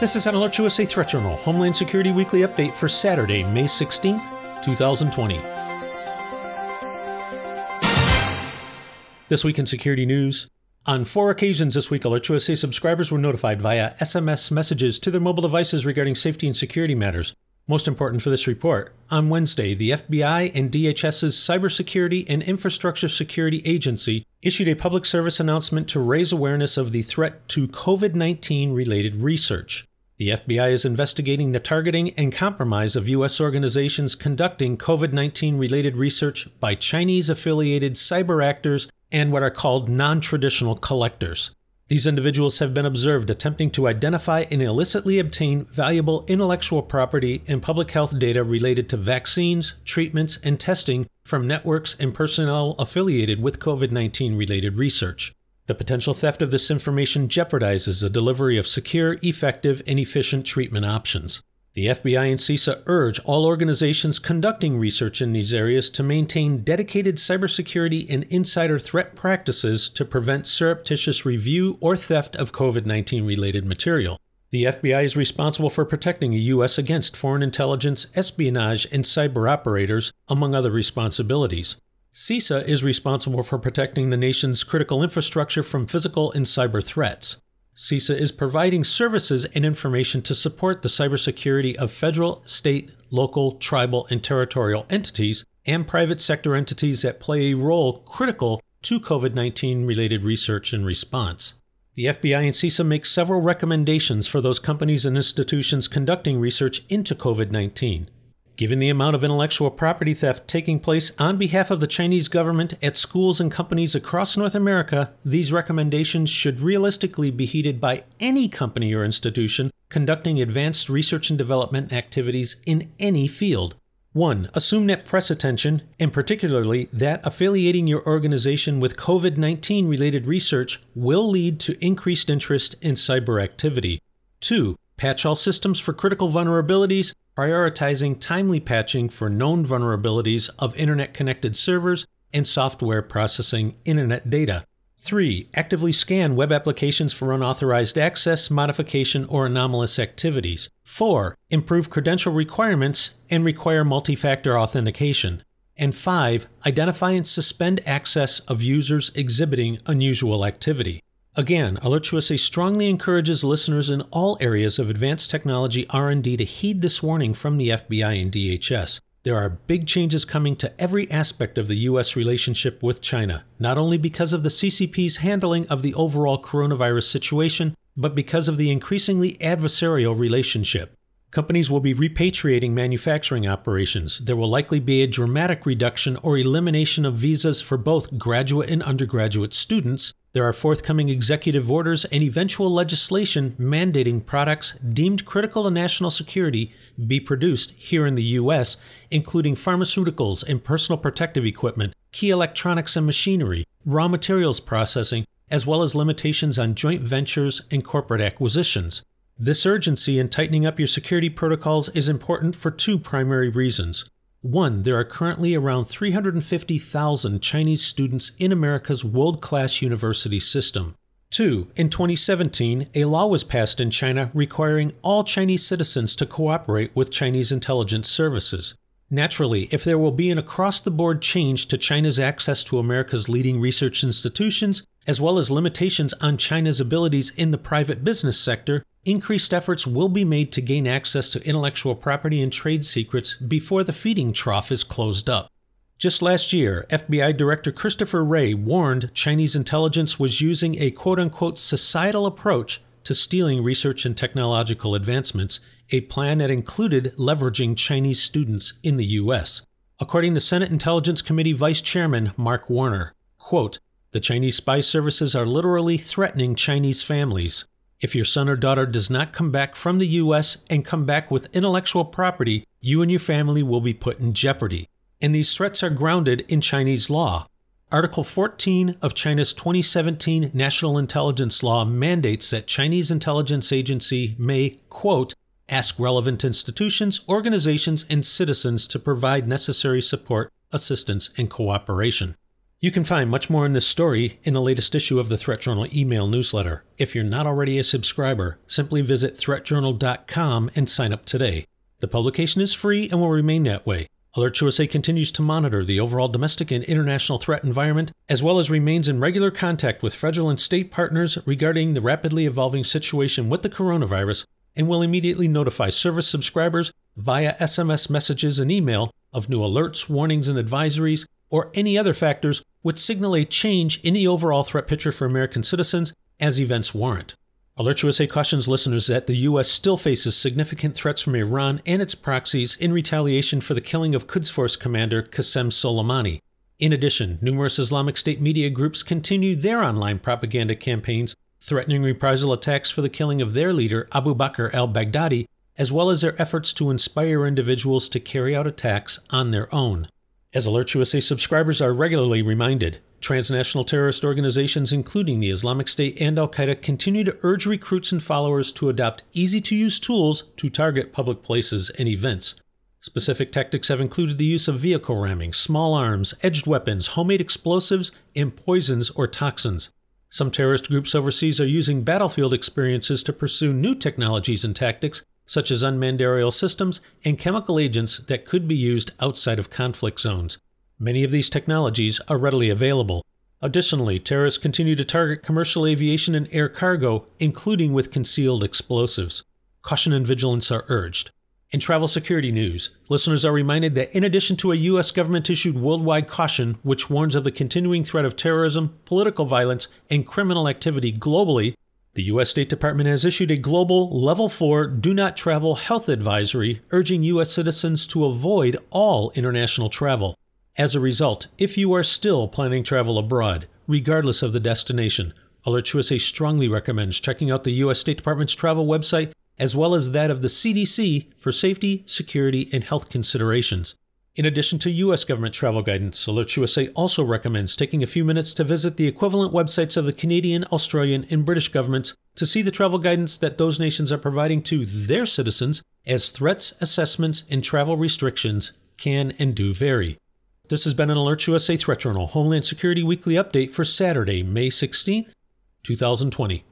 This is an AlertsUSA Threat Journal Homeland Security Weekly Update for Saturday, May 16th, 2020. This week in security news. On four occasions this week, AlertsUSA subscribers were notified via SMS messages to their mobile devices regarding safety and security matters. Most important for this report, on Wednesday, the FBI and DHS's Cybersecurity and Infrastructure Security Agency issued a public service announcement to raise awareness of the threat to COVID 19 related research. The FBI is investigating the targeting and compromise of U.S. organizations conducting COVID 19 related research by Chinese affiliated cyber actors and what are called non traditional collectors. These individuals have been observed attempting to identify and illicitly obtain valuable intellectual property and public health data related to vaccines, treatments, and testing from networks and personnel affiliated with COVID 19 related research. The potential theft of this information jeopardizes the delivery of secure, effective, and efficient treatment options. The FBI and CISA urge all organizations conducting research in these areas to maintain dedicated cybersecurity and insider threat practices to prevent surreptitious review or theft of COVID 19 related material. The FBI is responsible for protecting the U.S. against foreign intelligence, espionage, and cyber operators, among other responsibilities. CISA is responsible for protecting the nation's critical infrastructure from physical and cyber threats. CISA is providing services and information to support the cybersecurity of federal, state, local, tribal, and territorial entities and private sector entities that play a role critical to COVID 19 related research and response. The FBI and CISA make several recommendations for those companies and institutions conducting research into COVID 19. Given the amount of intellectual property theft taking place on behalf of the Chinese government at schools and companies across North America, these recommendations should realistically be heeded by any company or institution conducting advanced research and development activities in any field. 1. Assume that press attention, and particularly that affiliating your organization with COVID 19 related research, will lead to increased interest in cyber activity. 2. Patch all systems for critical vulnerabilities prioritizing timely patching for known vulnerabilities of internet connected servers and software processing internet data. 3. Actively scan web applications for unauthorized access, modification, or anomalous activities. 4. Improve credential requirements and require multi factor authentication. And 5. Identify and suspend access of users exhibiting unusual activity. Again, AlertsUSA strongly encourages listeners in all areas of advanced technology R&D to heed this warning from the FBI and DHS. There are big changes coming to every aspect of the U.S. relationship with China, not only because of the CCP's handling of the overall coronavirus situation, but because of the increasingly adversarial relationship. Companies will be repatriating manufacturing operations. There will likely be a dramatic reduction or elimination of visas for both graduate and undergraduate students, there are forthcoming executive orders and eventual legislation mandating products deemed critical to national security be produced here in the U.S., including pharmaceuticals and personal protective equipment, key electronics and machinery, raw materials processing, as well as limitations on joint ventures and corporate acquisitions. This urgency in tightening up your security protocols is important for two primary reasons. One, there are currently around 350,000 Chinese students in America's world class university system. Two, in 2017, a law was passed in China requiring all Chinese citizens to cooperate with Chinese intelligence services. Naturally, if there will be an across the board change to China's access to America's leading research institutions, as well as limitations on China's abilities in the private business sector, increased efforts will be made to gain access to intellectual property and trade secrets before the feeding trough is closed up. Just last year, FBI Director Christopher Wray warned Chinese intelligence was using a quote unquote societal approach to stealing research and technological advancements, a plan that included leveraging Chinese students in the U.S. According to Senate Intelligence Committee Vice Chairman Mark Warner, quote, the Chinese spy services are literally threatening Chinese families. If your son or daughter does not come back from the US and come back with intellectual property, you and your family will be put in jeopardy. And these threats are grounded in Chinese law. Article 14 of China's 2017 National Intelligence Law mandates that Chinese intelligence agency may, quote, ask relevant institutions, organizations, and citizens to provide necessary support, assistance, and cooperation. You can find much more in this story in the latest issue of the Threat Journal email newsletter. If you're not already a subscriber, simply visit threatjournal.com and sign up today. The publication is free and will remain that way. AlertsUSA continues to monitor the overall domestic and international threat environment, as well as remains in regular contact with federal and state partners regarding the rapidly evolving situation with the coronavirus, and will immediately notify service subscribers via SMS messages and email of new alerts, warnings, and advisories, or any other factors which signal a change in the overall threat picture for American citizens as events warrant. AlertsUSA cautions listeners that the U.S. still faces significant threats from Iran and its proxies in retaliation for the killing of Quds Force commander Qasem Soleimani. In addition, numerous Islamic State media groups continue their online propaganda campaigns, threatening reprisal attacks for the killing of their leader, Abu Bakr al Baghdadi, as well as their efforts to inspire individuals to carry out attacks on their own. As AlertsUSA subscribers are regularly reminded, Transnational terrorist organizations, including the Islamic State and Al Qaeda, continue to urge recruits and followers to adopt easy to use tools to target public places and events. Specific tactics have included the use of vehicle ramming, small arms, edged weapons, homemade explosives, and poisons or toxins. Some terrorist groups overseas are using battlefield experiences to pursue new technologies and tactics, such as unmanned aerial systems and chemical agents that could be used outside of conflict zones. Many of these technologies are readily available. Additionally, terrorists continue to target commercial aviation and air cargo, including with concealed explosives. Caution and vigilance are urged. In travel security news, listeners are reminded that in addition to a U.S. government issued worldwide caution which warns of the continuing threat of terrorism, political violence, and criminal activity globally, the U.S. State Department has issued a global Level 4 Do Not Travel Health Advisory urging U.S. citizens to avoid all international travel. As a result, if you are still planning travel abroad, regardless of the destination, AlertsUSA strongly recommends checking out the U.S. State Department's travel website as well as that of the CDC for safety, security, and health considerations. In addition to U.S. government travel guidance, AlertsUSA also recommends taking a few minutes to visit the equivalent websites of the Canadian, Australian, and British governments to see the travel guidance that those nations are providing to their citizens, as threats, assessments, and travel restrictions can and do vary. This has been an AlertsUSA Threat Journal Homeland Security Weekly Update for Saturday, May 16th, 2020.